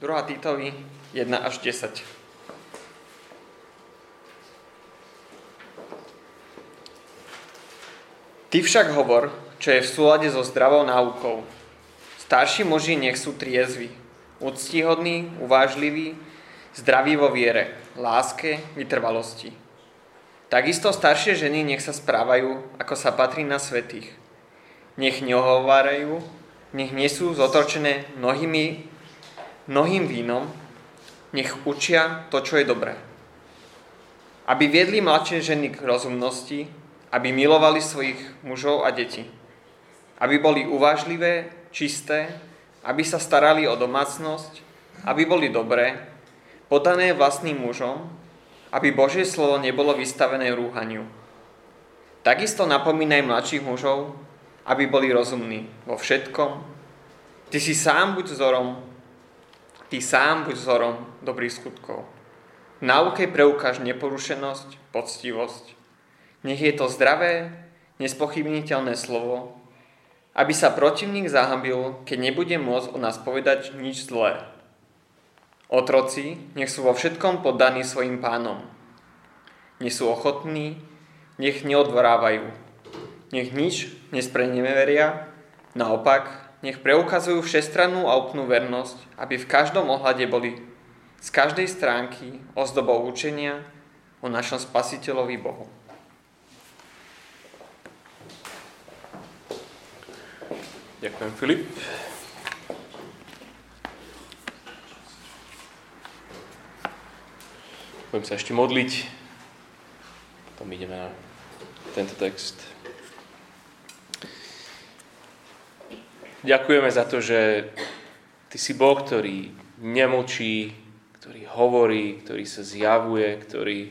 2. Titovi 1 až 10. Ty však hovor, čo je v súlade so zdravou náukou. Starší muži nech sú triezvi, úctihodní, uvážliví, zdraví vo viere, láske, vytrvalosti. Takisto staršie ženy nech sa správajú, ako sa patrí na svetých. Nech neohovárajú, nech nie sú zotročené mnohými, mnohým vínom, nech učia to, čo je dobré. Aby viedli mladšie ženy k rozumnosti, aby milovali svojich mužov a deti aby boli uvážlivé, čisté, aby sa starali o domácnosť, aby boli dobré, podané vlastným mužom, aby Božie slovo nebolo vystavené rúhaniu. Takisto napomínaj mladších mužov, aby boli rozumní vo všetkom. Ty si sám buď vzorom, ty sám buď vzorom dobrých skutkov. V náuke preukáž neporušenosť, poctivosť. Nech je to zdravé, nespochybniteľné slovo, aby sa protivník zahambil, keď nebude môcť o nás povedať nič zlé. Otroci nech sú vo všetkom poddaní svojim pánom. Nech sú ochotní, nech neodvorávajú. Nech nič nespreneveria, naopak, nech preukazujú všestrannú a úplnú vernosť, aby v každom ohľade boli z každej stránky ozdobou učenia o našom spasiteľovi Bohu. Ďakujem, Filip. Budem sa ešte modliť. Potom ideme na tento text. Ďakujeme za to, že Ty si Boh, ktorý nemlčí, ktorý hovorí, ktorý sa zjavuje, ktorý,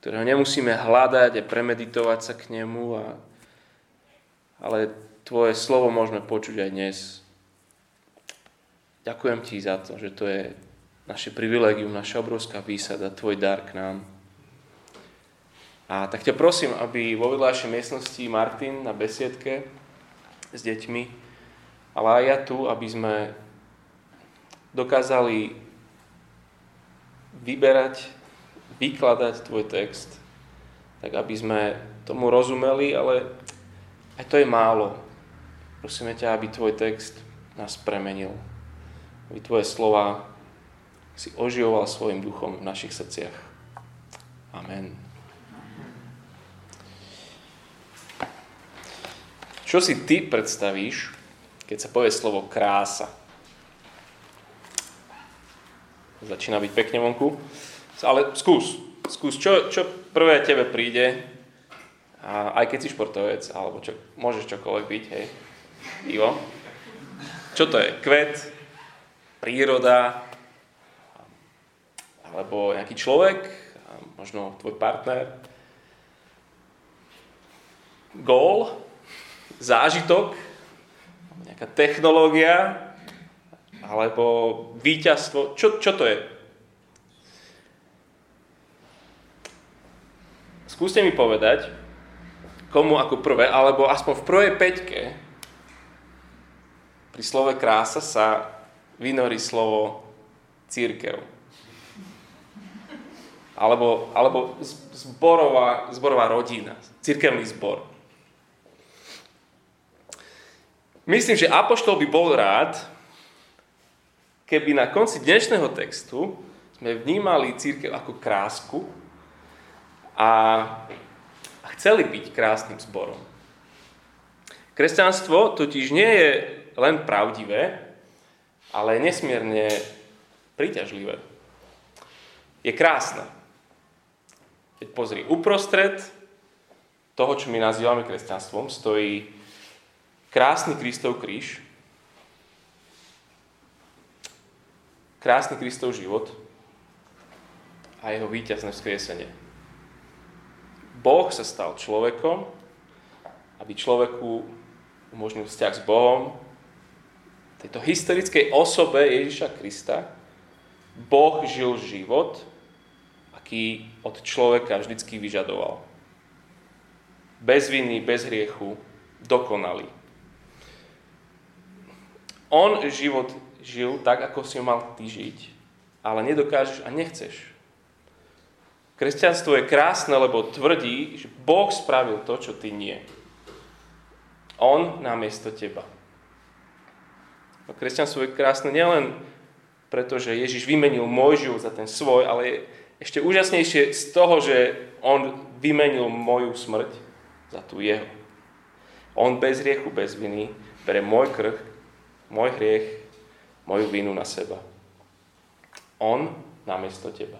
ktorého nemusíme hľadať a premeditovať sa k nemu, a, ale Tvoje slovo môžeme počuť aj dnes. Ďakujem Ti za to, že to je naše privilegium, naša obrovská výsada, Tvoj dar k nám. A tak ťa prosím, aby vo vedľajšej miestnosti Martin na besiedke s deťmi, ale aj ja tu, aby sme dokázali vyberať, vykladať tvoj text, tak aby sme tomu rozumeli, ale aj to je málo. Prosíme ťa, aby tvoj text nás premenil. Aby tvoje slova si oživoval svojim duchom v našich srdciach. Amen. Čo si ty predstavíš, keď sa povie slovo krása? Začína byť pekne vonku. Ale skús. Skús, čo, čo prvé tebe príde, a aj keď si športovec, alebo čo, môžeš čokoľvek byť, hej. Ivo? Čo to je? Kvet? Príroda? Alebo nejaký človek? Možno tvoj partner? Gól? Zážitok? Nejaká technológia? Alebo víťazstvo? Čo, čo to je? Skúste mi povedať, komu ako prvé, alebo aspoň v prvej peťke pri slove krása sa vynorí slovo církev. Alebo, alebo zborová, zborová rodina, církevný zbor. Myslím, že Apoštol by bol rád, keby na konci dnešného textu sme vnímali církev ako krásku a, chceli byť krásnym zborom. Kresťanstvo totiž nie je len pravdivé, ale nesmierne príťažlivé. Je krásne. Keď pozri, uprostred toho, čo my nazývame kresťanstvom, stojí krásny Kristov kríž, krásny Kristov život a jeho víťazné vzkriesenie. Boh sa stal človekom, aby človeku umožnil vzťah s Bohom, tejto historickej osobe Ježiša Krista Boh žil život, aký od človeka vždycky vyžadoval. Bez viny, bez hriechu, dokonalý. On život žil tak, ako si mal ty žiť, ale nedokážeš a nechceš. Kresťanstvo je krásne, lebo tvrdí, že Boh spravil to, čo ty nie. On namiesto teba. A kresťanstvo je krásne nielen preto, že Ježiš vymenil môj život za ten svoj, ale je ešte úžasnejšie z toho, že on vymenil moju smrť za tú jeho. On bez riechu, bez viny bere môj krh, môj hriech, moju vinu na seba. On namiesto teba.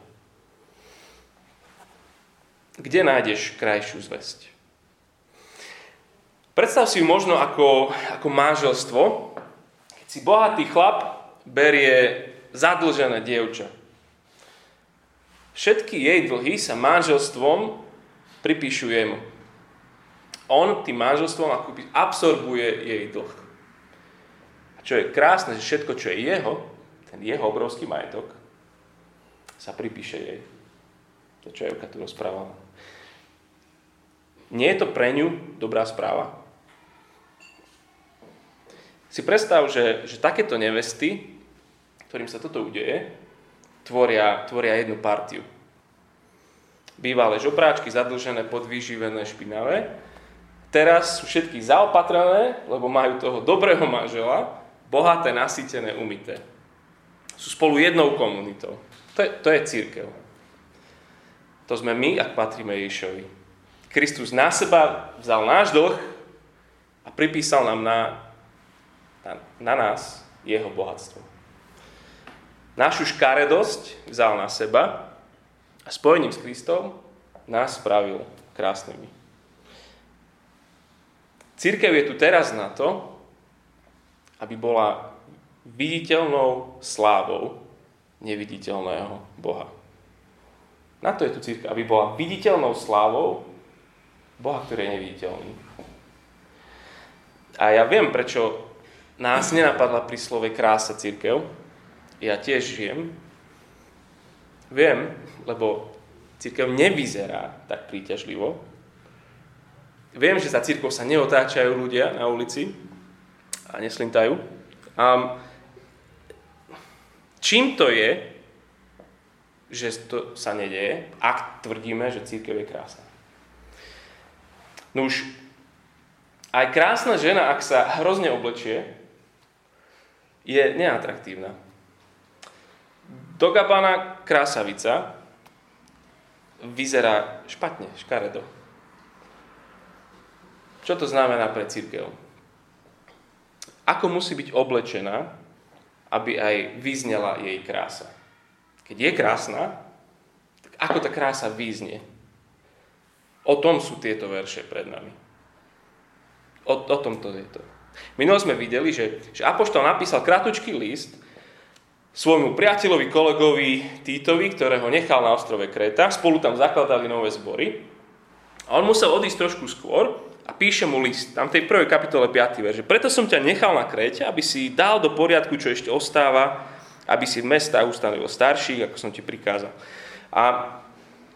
Kde nájdeš krajšiu zväzť? Predstav si ju možno ako, ako manželstvo, keď si bohatý chlap berie zadlžené dievča. Všetky jej dlhy sa manželstvom pripíšu jemu. On tým manželstvom absorbuje jej dlh. Čo je krásne, že všetko, čo je jeho, ten jeho obrovský majetok, sa pripíše jej. To, čo Evka tu rozprávala. Nie je to pre ňu dobrá správa? Si predstav, že, že takéto nevesty, ktorým sa toto udeje, tvoria, tvoria jednu partiu. Bývalé žobráčky, zadlžené, podvýživené, špinavé. Teraz sú všetky zaopatrené, lebo majú toho dobrého manžela, bohaté, nasýtené, umité. Sú spolu jednou komunitou. To je, to je církev. To sme my, ak patríme Ježišovi. Kristus na seba vzal náš dlh a pripísal nám na na, na nás jeho bohatstvo. Našu škaredosť vzal na seba a spojením s Kristom nás spravil krásnymi. Církev je tu teraz na to, aby bola viditeľnou slávou neviditeľného Boha. Na to je tu církev, aby bola viditeľnou slávou Boha, ktorý je neviditeľný. A ja viem, prečo nás nenapadla pri slove krása církev. Ja tiež žijem. Viem, lebo církev nevyzerá tak príťažlivo. Viem, že za církev sa neotáčajú ľudia na ulici a neslintajú. A čím to je, že to sa nedeje, ak tvrdíme, že církev je krásna? No už aj krásna žena, ak sa hrozne oblečie, je neatraktívna. Dogabaná krásavica vyzerá špatne, škaredo. Čo to znamená pre církev? Ako musí byť oblečená, aby aj vyznela jej krása? Keď je krásna, tak ako tá krása vyznie? O tom sú tieto verše pred nami. O, o tom to je to. Minulo sme videli, že, že Apoštol napísal kratučký list svojmu priateľovi, kolegovi Týtovi, ktorého nechal na ostrove Kreta. Spolu tam zakladali nové zbory. A on musel odísť trošku skôr a píše mu list, tam v tej prvej kapitole 5. verže. Preto som ťa nechal na Kréte, aby si dal do poriadku, čo ešte ostáva, aby si v mestách ustanovil starších, ako som ti prikázal. A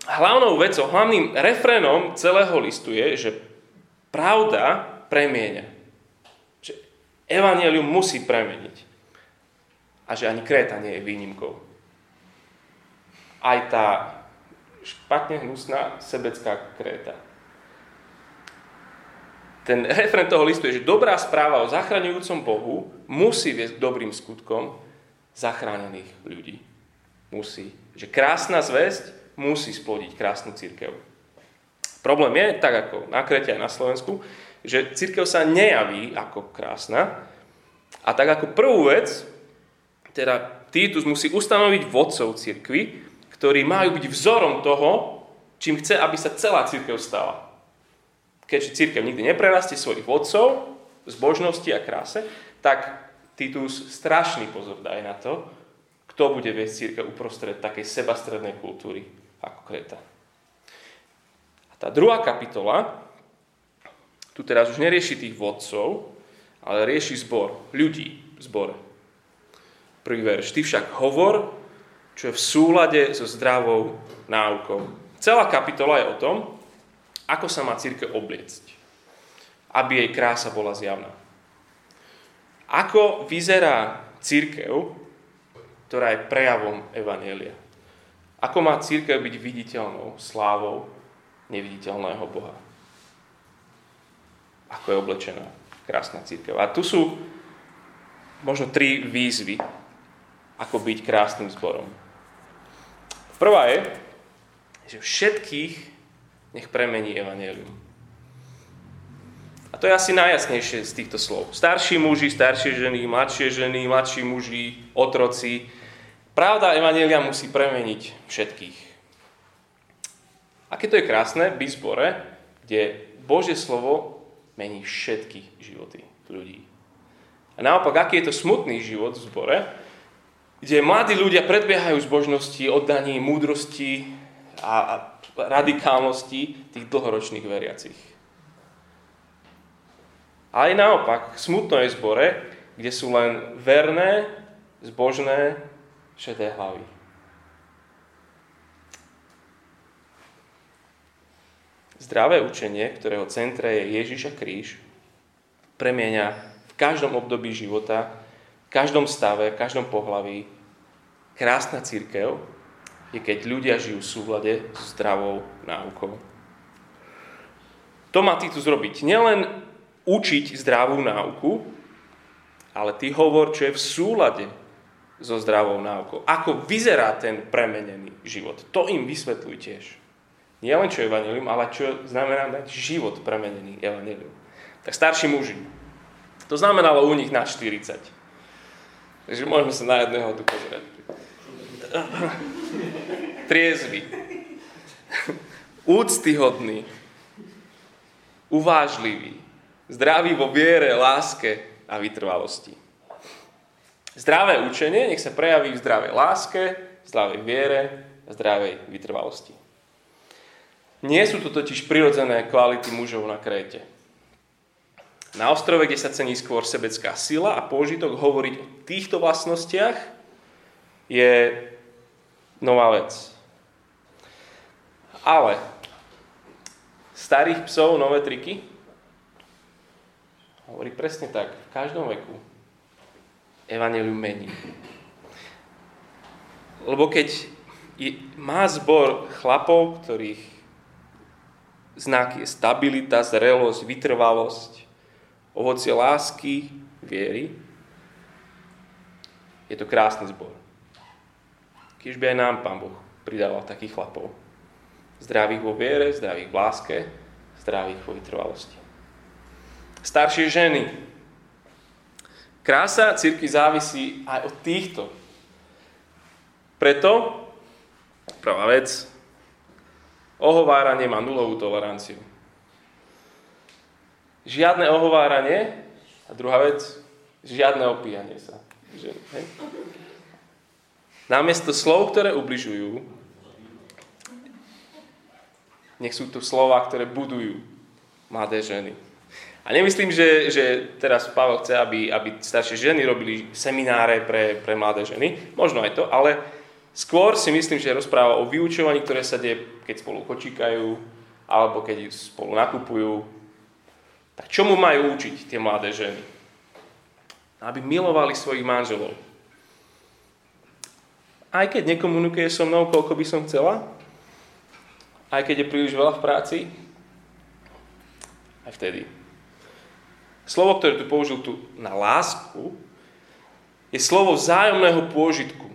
hlavnou vecou, hlavným refrénom celého listu je, že pravda premieňa. Evangelium musí premeniť. A že ani Kréta nie je výnimkou. Aj tá špatne hnusná sebecká Kréta. Ten referent toho listu je, že dobrá správa o zachraňujúcom Bohu musí viesť k dobrým skutkom zachránených ľudí. Musí. Že krásna zväzť musí splodiť krásnu církev. Problém je, tak ako na Krete aj na Slovensku, že církev sa nejaví ako krásna. A tak ako prvú vec, teda Titus musí ustanoviť vodcov církvy, ktorí majú byť vzorom toho, čím chce, aby sa celá církev stala. Keďže církev nikdy neprerastie svojich vodcov, zbožnosti a kráse, tak Titus strašný pozor daje na to, kto bude viesť církev uprostred takej sebastrednej kultúry ako Kreta. A tá druhá kapitola tu teraz už nerieši tých vodcov, ale rieši zbor, ľudí v zbore. Prvý verš. Ty však hovor, čo je v súlade so zdravou náukou. Celá kapitola je o tom, ako sa má církev obliecť, aby jej krása bola zjavná. Ako vyzerá církev, ktorá je prejavom Evanielia. Ako má církev byť viditeľnou slávou neviditeľného Boha? Ako je oblečená krásna církev. A tu sú možno tri výzvy, ako byť krásnym zborom. Prvá je, že všetkých nech premení Evangelium. A to je asi najjasnejšie z týchto slov. Starší muži, staršie ženy, mladšie ženy, mladší muži, otroci. Pravda Evangelia musí premeniť všetkých. Aké to je krásne byť zbore, kde Božie slovo mení všetky životy ľudí. A naopak, aký je to smutný život v zbore, kde mladí ľudia predbiehajú zbožnosti, oddaní, múdrosti a radikálnosti tých dlhoročných veriacich. A aj naopak, smutno je zbore, kde sú len verné, zbožné, šedé hlavy. Zdravé učenie, ktorého centre je Ježiš a kríž, premieňa v každom období života v každom stave, v každom pohlaví krásna církev je, keď ľudia žijú v súvlade s zdravou náukou. To má Titus zrobiť. Nielen učiť zdravú náuku, ale ty hovor, čo je v súlade so zdravou náukou. Ako vyzerá ten premenený život. To im vysvetľuj tiež. Nie len čo je evanelium, ale čo znamená mať život premenený evanelium. Tak starší muži. To znamenalo u nich na 40. Takže môžeme sa na jedného tu pozrieť. Triezvy. Úctyhodný. Uvážlivý. Zdravý vo viere, láske a vytrvalosti. Zdravé učenie nech sa prejaví v zdravej láske, zdravej viere a zdravej vytrvalosti. Nie sú to totiž prirodzené kvality mužov na Kréte. Na ostrove, kde sa cení skôr sebecká sila a pôžitok, hovoriť o týchto vlastnostiach je nová vec. Ale starých psov nové triky hovorí presne tak. V každom veku Evangelium mení. Lebo keď má zbor chlapov, ktorých znak je stabilita, zrelosť, vytrvalosť, ovocie lásky, viery. Je to krásny zbor. Keď by aj nám Pán Boh pridával takých chlapov. Zdravých vo viere, zdravých v láske, zdravých vo vytrvalosti. Staršie ženy. Krása círky závisí aj od týchto. Preto, prvá vec, ohováranie má nulovú toleranciu. Žiadne ohováranie a druhá vec, žiadne opíjanie sa. Že, hej? Namiesto slov, ktoré ubližujú, nech sú to slova, ktoré budujú mladé ženy. A nemyslím, že, že teraz Pavel chce, aby, aby staršie ženy robili semináre pre, pre mladé ženy. Možno aj to, ale skôr si myslím, že rozpráva o vyučovaní, ktoré sa deje, keď spolu kočíkajú, alebo keď spolu nakupujú, tak čomu majú učiť tie mladé ženy? Aby milovali svojich manželov. Aj keď nekomunikuje so mnou, koľko by som chcela, aj keď je príliš veľa v práci, aj vtedy. Slovo, ktoré tu použil tu na lásku, je slovo vzájomného pôžitku.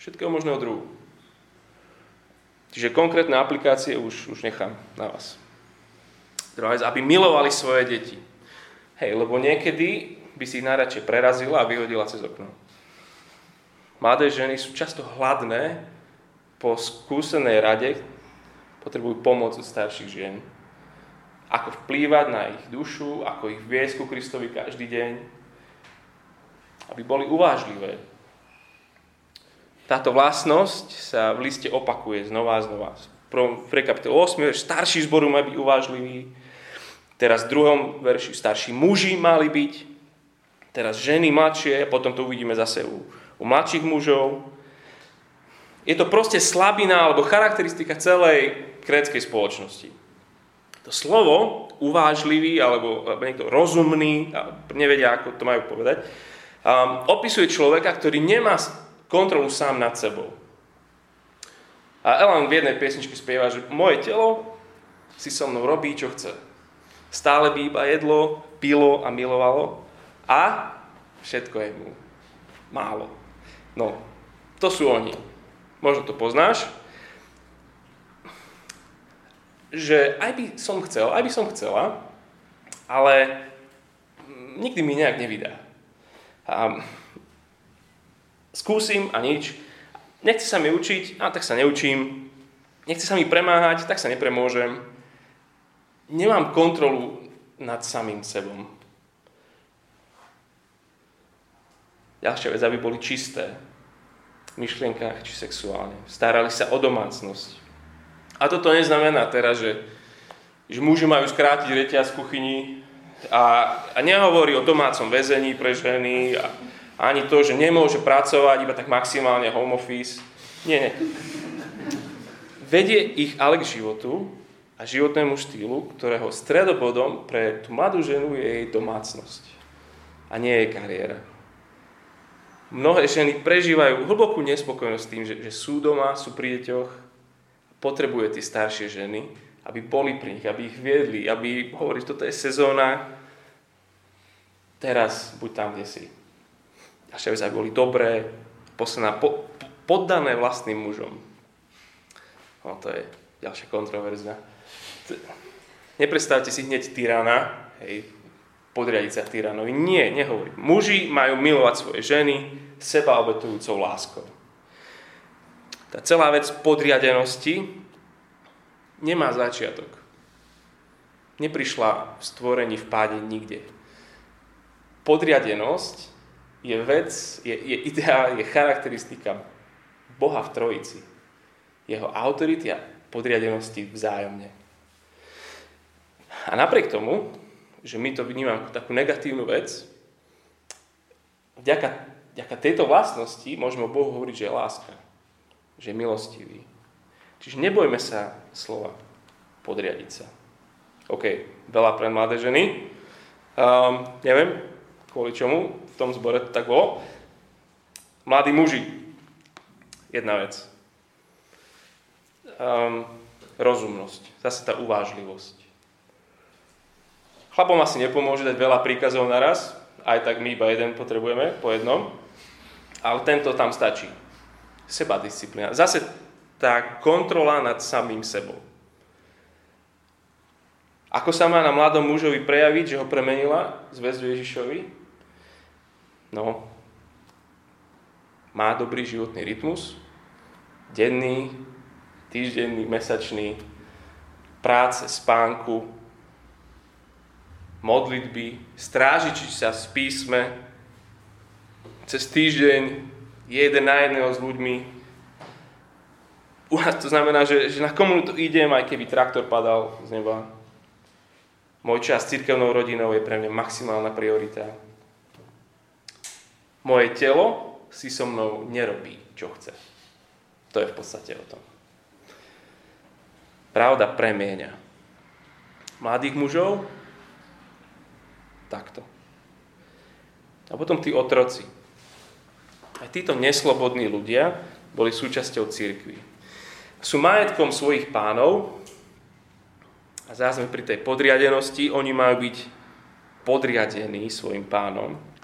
Všetkého možného druhu. Čiže konkrétne aplikácie už, už nechám na vás. Druhá vec, aby milovali svoje deti. Hej, lebo niekedy by si ich najradšej prerazila a vyhodila cez okno. Mladé ženy sú často hladné po skúsenej rade, potrebujú pomoc od starších žien. Ako vplývať na ich dušu, ako ich viesť ku Kristovi každý deň. Aby boli uvážlivé. Táto vlastnosť sa v liste opakuje znova a znova. V kapitole 8, starší zboru má byť uvážlivý, Teraz v druhom verši starší muži mali byť, teraz ženy mladšie, potom to uvidíme zase u, u mladších mužov. Je to proste slabina alebo charakteristika celej kréckej spoločnosti. To slovo uvážlivý alebo, alebo niekto rozumný, nevedia, ako to majú povedať, Um, opisuje človeka, ktorý nemá kontrolu sám nad sebou. A Elan v jednej piesničke spieva, že moje telo si so mnou robí, čo chce. Stále by iba jedlo, pilo a milovalo a všetko je mu málo. No, to sú oni. Možno to poznáš. Že aj by som chcel, aj by som chcela, ale nikdy mi nejak nevydá. A skúsim a nič. Nechce sa mi učiť, a tak sa neučím. Nechce sa mi premáhať, tak sa nepremôžem. Nemám kontrolu nad samým sebom. Ďalšia vec, aby boli čisté v myšlienkách či sexuálne. Starali sa o domácnosť. A toto neznamená teraz, že, že muži majú skrátiť reťaz v kuchyni a, a nehovorí o domácom väzení pre ženy a, ani to, že nemôže pracovať, iba tak maximálne home office. Nie, nie. Vedie ich ale k životu a životnému štýlu, ktorého stredobodom pre tú mladú ženu je jej domácnosť a nie jej kariéra. Mnohé ženy prežívajú hlbokú nespokojnosť tým, že, že sú doma, sú pri deťoch, potrebuje tie staršie ženy, aby boli pri nich, aby ich viedli, aby hovorili, že toto je sezóna, teraz buď tam, kde si naše vec, aby boli dobré, posledná, po, poddané vlastným mužom. No, to je ďalšia kontroverzia. Nepredstavte si hneď tyrana, hej, podriadiť sa tyranovi. Nie, nehovorím. Muži majú milovať svoje ženy seba obetujúcou láskou. Tá celá vec podriadenosti nemá začiatok. Neprišla v stvorení v páde nikde. Podriadenosť je vec, je, je ideál, je charakteristika Boha v Trojici. Jeho autority a podriadenosti vzájomne. A napriek tomu, že my to vnímame ako takú negatívnu vec, vďaka, vďaka tejto vlastnosti môžeme o Bohu hovoriť, že je láska, že je milostivý. Čiže nebojme sa slova podriadiť sa. OK, veľa pre mladé ženy. Um, neviem, kvôli čomu, v tom zbore to tak bolo. Mladí muži. Jedna vec. Um, rozumnosť. Zase tá uvážlivosť. Chlapom asi nepomôže dať veľa príkazov naraz, aj tak my iba jeden potrebujeme, po jednom, ale tento tam stačí. Seba disciplína. Zase tá kontrola nad samým sebou. Ako sa má na mladom mužovi prejaviť, že ho premenila zväzdu Ježišovi? No, má dobrý životný rytmus, denný, týždenný, mesačný, práce, spánku, modlitby, strážiči sa v písme, cez týždeň je jeden na jedného s ľuďmi. U nás to znamená, že, že na komunitu idem, aj keby traktor padal z neba. Môj čas s církevnou rodinou je pre mňa maximálna priorita. Moje telo si so mnou nerobí, čo chce. To je v podstate o tom. Pravda premieňa. Mladých mužov takto. A potom tí otroci. Aj títo neslobodní ľudia boli súčasťou církvy. Sú majetkom svojich pánov a zásme pri tej podriadenosti, oni majú byť podriadení svojim pánom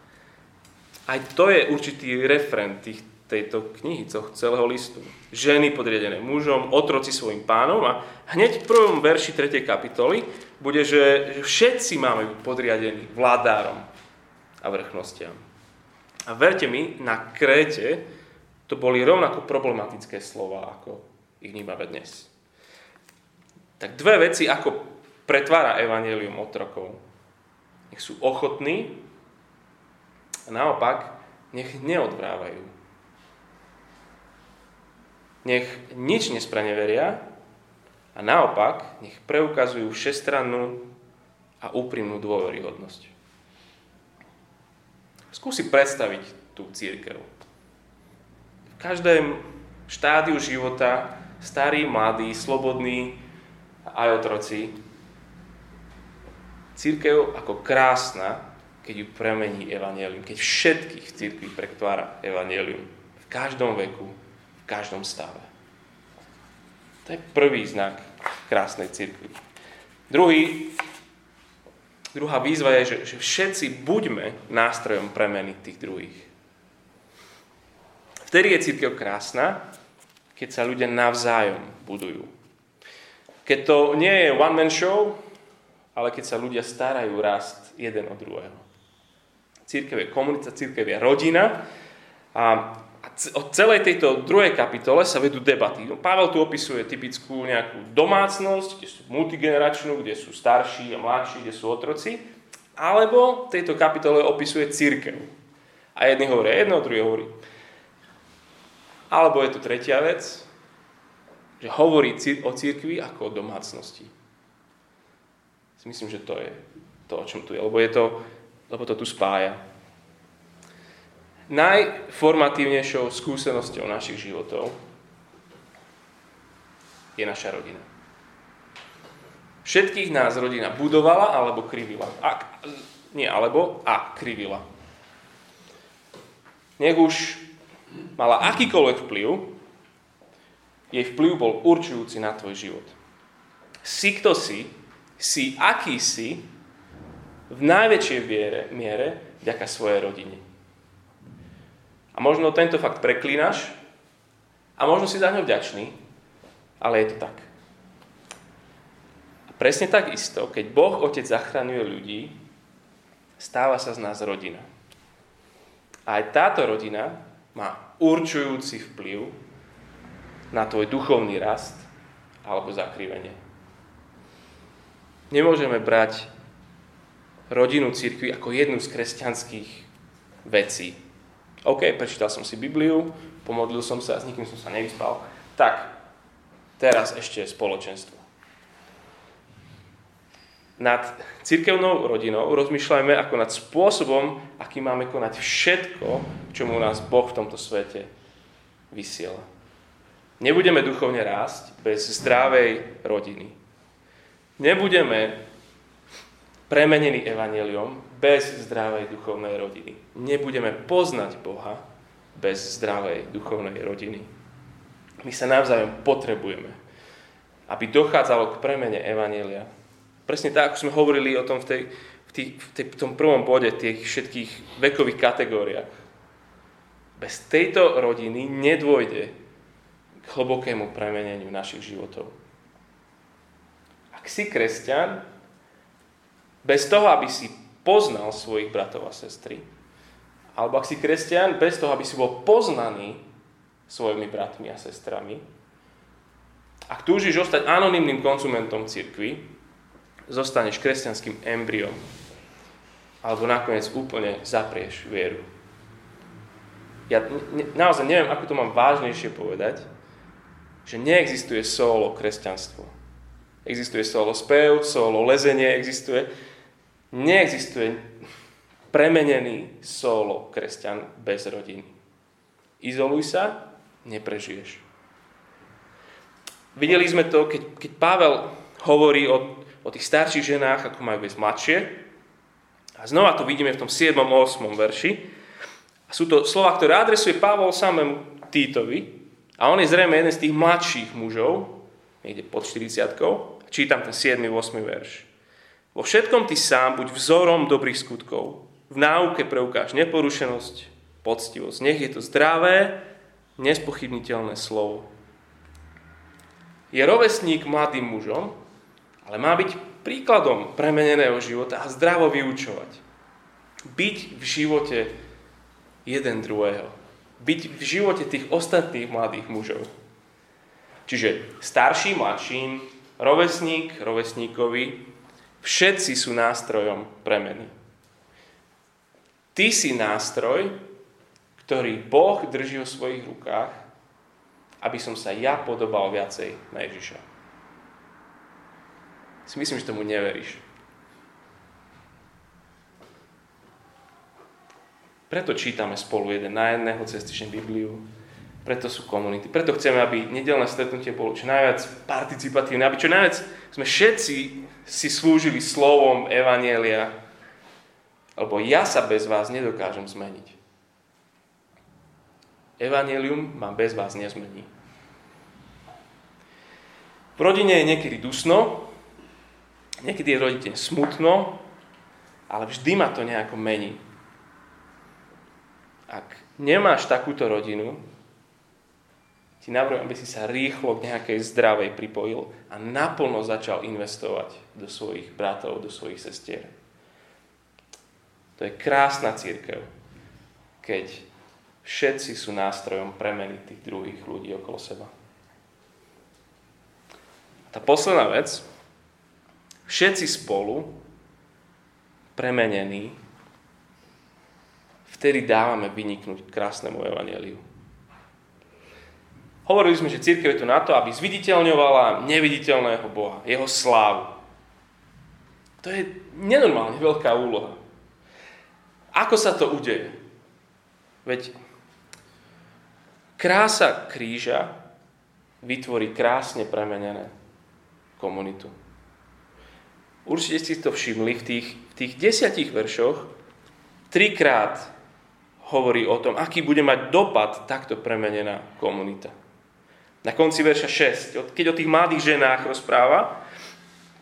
aj to je určitý refren tých, tejto knihy, celého listu. Ženy podriadené mužom, otroci svojim pánom a hneď v prvom verši 3. kapitoly bude, že všetci máme byť podriadení vládárom a vrchnostiam. A verte mi, na Kréte to boli rovnako problematické slova, ako ich vnímame dnes. Tak dve veci, ako pretvára Evangelium otrokov. Nech sú ochotní a naopak, nech neodvrávajú. Nech nič nespraneveria a naopak, nech preukazujú všestrannú a úprimnú dôveryhodnosť. Skúsi predstaviť tú církev. V každém štádiu života, starý, mladý, slobodný, aj otroci, církev ako krásna keď ju premení evanelium, keď všetkých v cirkvi prekvára evanelium. V každom veku, v každom stave. To je prvý znak krásnej cirkvi. Druhý, druhá výzva je, že, že všetci buďme nástrojom premeny tých druhých. Vtedy je církev krásna, keď sa ľudia navzájom budujú. Keď to nie je one-man show, ale keď sa ľudia starajú rast jeden od druhého. Církev je komunita, církev je rodina a od celej tejto druhej kapitole sa vedú debaty. No, Pavel tu opisuje typickú nejakú domácnosť, kde sú multigeneračnú, kde sú starší a mladší, kde sú otroci, alebo v tejto kapitole opisuje církev. A jedni hovoria jedno, druhý hovorí. Alebo je tu tretia vec, že hovorí o církvi ako o domácnosti. Myslím, že to je to, o čom tu je, lebo, je to, lebo to tu spája. Najformatívnejšou skúsenosťou našich životov je naša rodina. Všetkých nás rodina budovala alebo krivila. A, nie alebo, a krivila. Nech už mala akýkoľvek vplyv, jej vplyv bol určujúci na tvoj život. Si kto si, si aký si, v najväčšej viere, miere vďaka svojej rodine. A možno tento fakt preklínaš a možno si za ňo vďačný, ale je to tak. A presne tak isto, keď Boh Otec zachraňuje ľudí, stáva sa z nás rodina. A aj táto rodina má určujúci vplyv na tvoj duchovný rast alebo zakrivenie. Nemôžeme brať rodinu církvy ako jednu z kresťanských vecí. OK, prečítal som si Bibliu, pomodlil som sa a s nikým som sa nevyspal. Tak, teraz ešte spoločenstvo. Nad církevnou rodinou rozmýšľajme ako nad spôsobom, aký máme konať všetko, čomu nás Boh v tomto svete vysiela. Nebudeme duchovne rásť bez zdravej rodiny. Nebudeme premenení evaneliom bez zdravej duchovnej rodiny. Nebudeme poznať Boha bez zdravej duchovnej rodiny. My sa navzájom potrebujeme, aby dochádzalo k premene evanelia. Presne tak, ako sme hovorili o tom v, tej, v, tý, v, tej, v tom prvom bode, tých všetkých vekových kategóriách. Bez tejto rodiny nedôjde k hlbokému premeneniu našich životov. Ak si kresťan, bez toho, aby si poznal svojich bratov a sestry, alebo ak si kresťan, bez toho, aby si bol poznaný svojimi bratmi a sestrami, ak túžiš ostať anonymným konzumentom cirkvi, zostaneš kresťanským embryom, alebo nakoniec úplne zaprieš vieru. Ja naozaj neviem, ako to mám vážnejšie povedať, že neexistuje solo kresťanstvo. Existuje solo spev, solo lezenie, existuje. Neexistuje premenený solo kresťan bez rodiny. Izoluj sa, neprežiješ. Videli sme to, keď, keď Pavel hovorí o, o tých starších ženách, ako majú viesť mladšie. A znova to vidíme v tom 7. 8. verši. A sú to slova, ktoré adresuje Pavel samému Týtovi, a on je zrejme jeden z tých mladších mužov, niekde pod 40 čítam ten 7. 8. verš. Vo všetkom ty sám buď vzorom dobrých skutkov. V náuke preukáž neporušenosť, poctivosť. Nech je to zdravé, nespochybniteľné slovo. Je rovesník mladým mužom, ale má byť príkladom premeneného života a zdravo vyučovať. Byť v živote jeden druhého byť v živote tých ostatných mladých mužov. Čiže starší, mladším, rovesník, rovesníkovi, všetci sú nástrojom premeny. Ty si nástroj, ktorý Boh drží vo svojich rukách, aby som sa ja podobal viacej na Ježiša. Si myslím, že tomu neveríš. Preto čítame spolu jeden na jedného cez Bibliu. Preto sú komunity. Preto chceme, aby nedelné stretnutie bolo čo najviac participatívne, aby čo najviac sme všetci si slúžili slovom Evanielia Lebo ja sa bez vás nedokážem zmeniť. Evangelium ma bez vás nezmení. V rodine je niekedy dusno, niekedy je rodine smutno, ale vždy ma to nejako mení. Ak nemáš takúto rodinu, ti navrhujem, aby si sa rýchlo k nejakej zdravej pripojil a naplno začal investovať do svojich bratov, do svojich sestier. To je krásna církev, keď všetci sú nástrojom premeny tých druhých ľudí okolo seba. A tá posledná vec, všetci spolu premenení, vtedy dávame vyniknúť krásnemu evaneliu. Hovorili sme, že církev je tu na to, aby zviditeľňovala neviditeľného Boha, jeho slávu. To je nenormálne veľká úloha. Ako sa to udeje? Veď krása kríža vytvorí krásne premenené komunitu. Určite ste to všimli v tých, v tých desiatich veršoch. Trikrát hovorí o tom, aký bude mať dopad takto premenená komunita. Na konci verša 6, keď o tých mladých ženách rozpráva,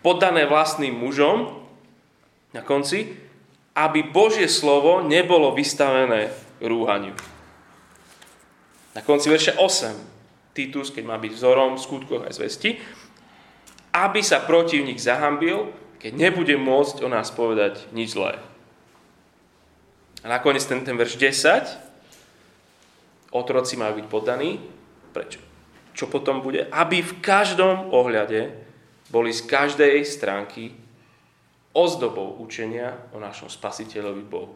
poddané vlastným mužom, na konci, aby Božie slovo nebolo vystavené rúhaniu. Na konci verša 8, Titus, keď má byť vzorom v skutkoch aj zvesti, aby sa protivník zahambil, keď nebude môcť o nás povedať nič zlé. A nakoniec ten, ten verš 10, otroci majú byť podaní. Prečo? Čo potom bude? Aby v každom ohľade boli z každej stránky ozdobou učenia o našom spasiteľovi Bohu.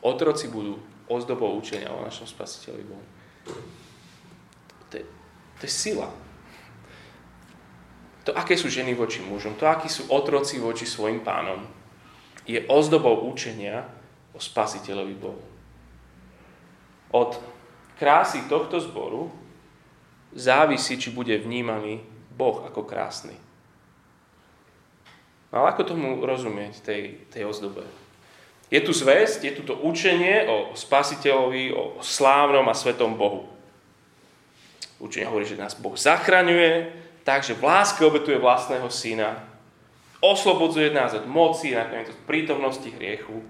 Otroci budú ozdobou učenia o našom spasiteľovi Bohu. To je, to je sila to, aké sú ženy voči mužom, to, akí sú otroci voči svojim pánom, je ozdobou učenia o spasiteľovi Bohu. Od krásy tohto zboru závisí, či bude vnímaný Boh ako krásny. Ale ako tomu rozumieť, tej, tej ozdobe? Je tu zväzť, je tu to učenie o spasiteľovi, o slávnom a svetom Bohu. Učenie hovorí, že nás Boh zachraňuje, takže v láske obetuje vlastného syna, oslobodzuje nás od moci, nakoniec od prítomnosti hriechu,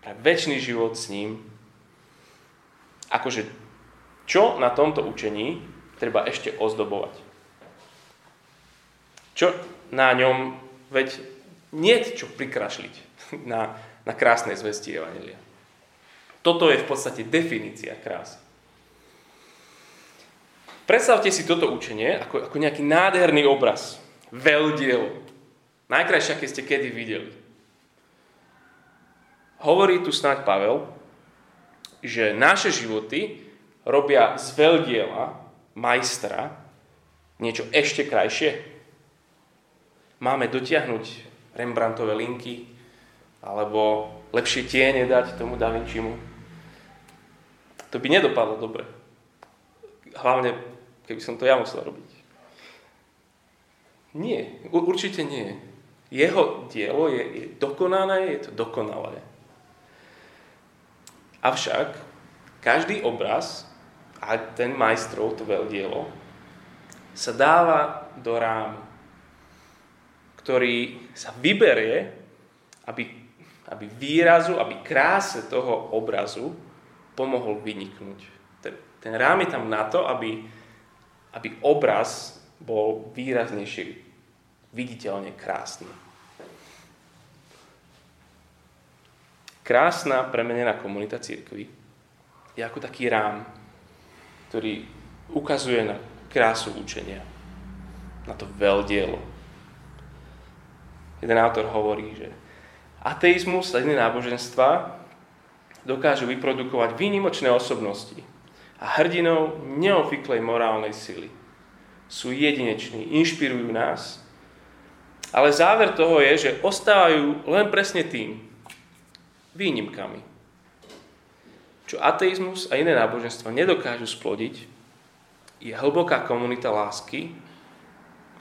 pre väčší život s ním. Akože, čo na tomto učení treba ešte ozdobovať? Čo na ňom, veď nie čo prikrašliť na, na krásnej zvesti Evangelia. Toto je v podstate definícia krásy. Predstavte si toto učenie ako, ako nejaký nádherný obraz. Veľdiel. Najkrajšie, aké ste kedy videli. Hovorí tu snáď Pavel, že naše životy robia z veľdiela, majstra, niečo ešte krajšie. Máme dotiahnuť Rembrandtové linky, alebo lepšie tiene dať tomu Da Vincimu. To by nedopadlo dobre. Hlavne keby som to ja musel robiť. Nie, určite nie. Jeho dielo je, je dokonané, je to dokonalé. Avšak každý obraz, a ten majstrov, to dielo, sa dáva do rámu, ktorý sa vyberie, aby, aby výrazu, aby kráse toho obrazu pomohol vyniknúť. Ten, ten rám je tam na to, aby, aby obraz bol výraznejší, viditeľne krásny. Krásna premenená komunita církvy je ako taký rám, ktorý ukazuje na krásu učenia, na to veľdielo. Jeden autor hovorí, že ateizmus a iné náboženstva dokážu vyprodukovať výnimočné osobnosti, a hrdinou neofiklej morálnej sily. Sú jedineční, inšpirujú nás, ale záver toho je, že ostávajú len presne tým, výnimkami. Čo ateizmus a iné náboženstva nedokážu splodiť, je hlboká komunita lásky,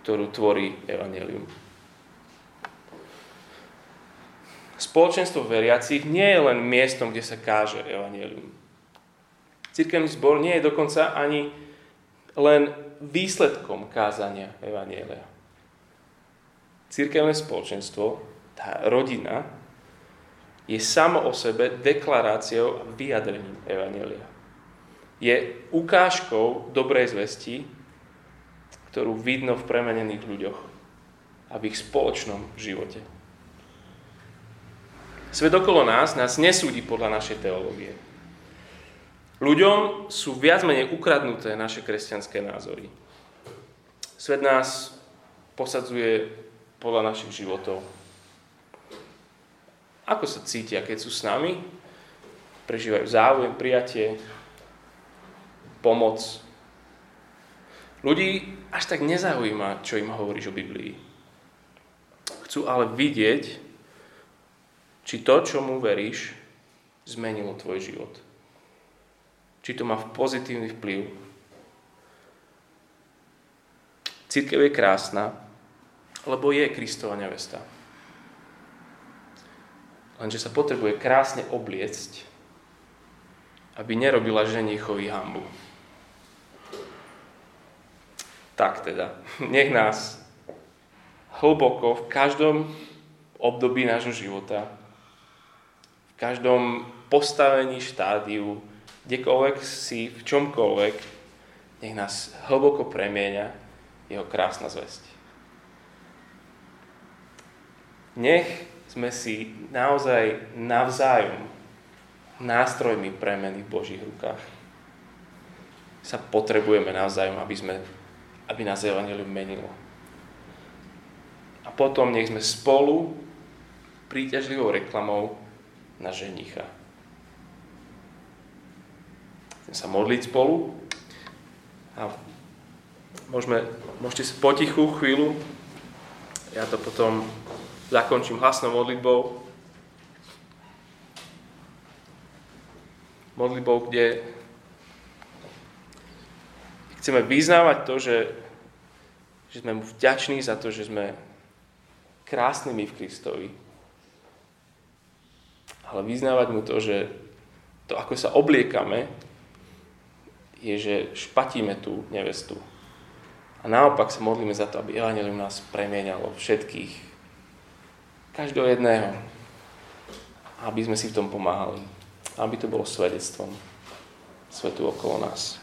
ktorú tvorí Evangelium. Spoločenstvo veriacich nie je len miestom, kde sa káže evanelium. Cirkevný zbor nie je dokonca ani len výsledkom kázania evanielia. Cirkevné spoločenstvo, tá rodina, je samo o sebe deklaráciou a vyjadrením evanielia. Je ukážkou dobrej zvesti, ktorú vidno v premenených ľuďoch a v ich spoločnom živote. Svet okolo nás nás nesúdi podľa našej teológie. Ľuďom sú viac menej ukradnuté naše kresťanské názory. Svet nás posadzuje podľa našich životov. Ako sa cítia, keď sú s nami? Prežívajú záujem, prijatie, pomoc. Ľudí až tak nezaujíma, čo im hovoríš o Biblii. Chcú ale vidieť, či to, čo mu veríš, zmenilo tvoj život. Či to má pozitívny vplyv. Církev je krásna, lebo je Kristova nevesta. Lenže sa potrebuje krásne obliecť, aby nerobila ženichovi hambu. Tak teda, nech nás hlboko v každom období nášho života v každom postavení štádiu, kdekoľvek si, v čomkoľvek, nech nás hlboko premieňa jeho krásna zväzť. Nech sme si naozaj navzájom nástrojmi premeny v Božích rukách. Sa potrebujeme navzájom, aby, sme, aby nás Evangelium menilo. A potom nech sme spolu príťažlivou reklamou na ženicha. Chcem sa modliť spolu a môžeme, môžete si potichu chvíľu, ja to potom zakončím hlasnou modlitbou. Modlitbou, kde chceme vyznávať to, že, že sme mu vďační za to, že sme krásnymi v Kristovi, ale vyznávať mu to, že to, ako sa obliekame, je, že špatíme tú nevestu. A naopak sa modlíme za to, aby Evangelium nás premieňalo všetkých, každého jedného. Aby sme si v tom pomáhali. Aby to bolo svedectvom svetu okolo nás.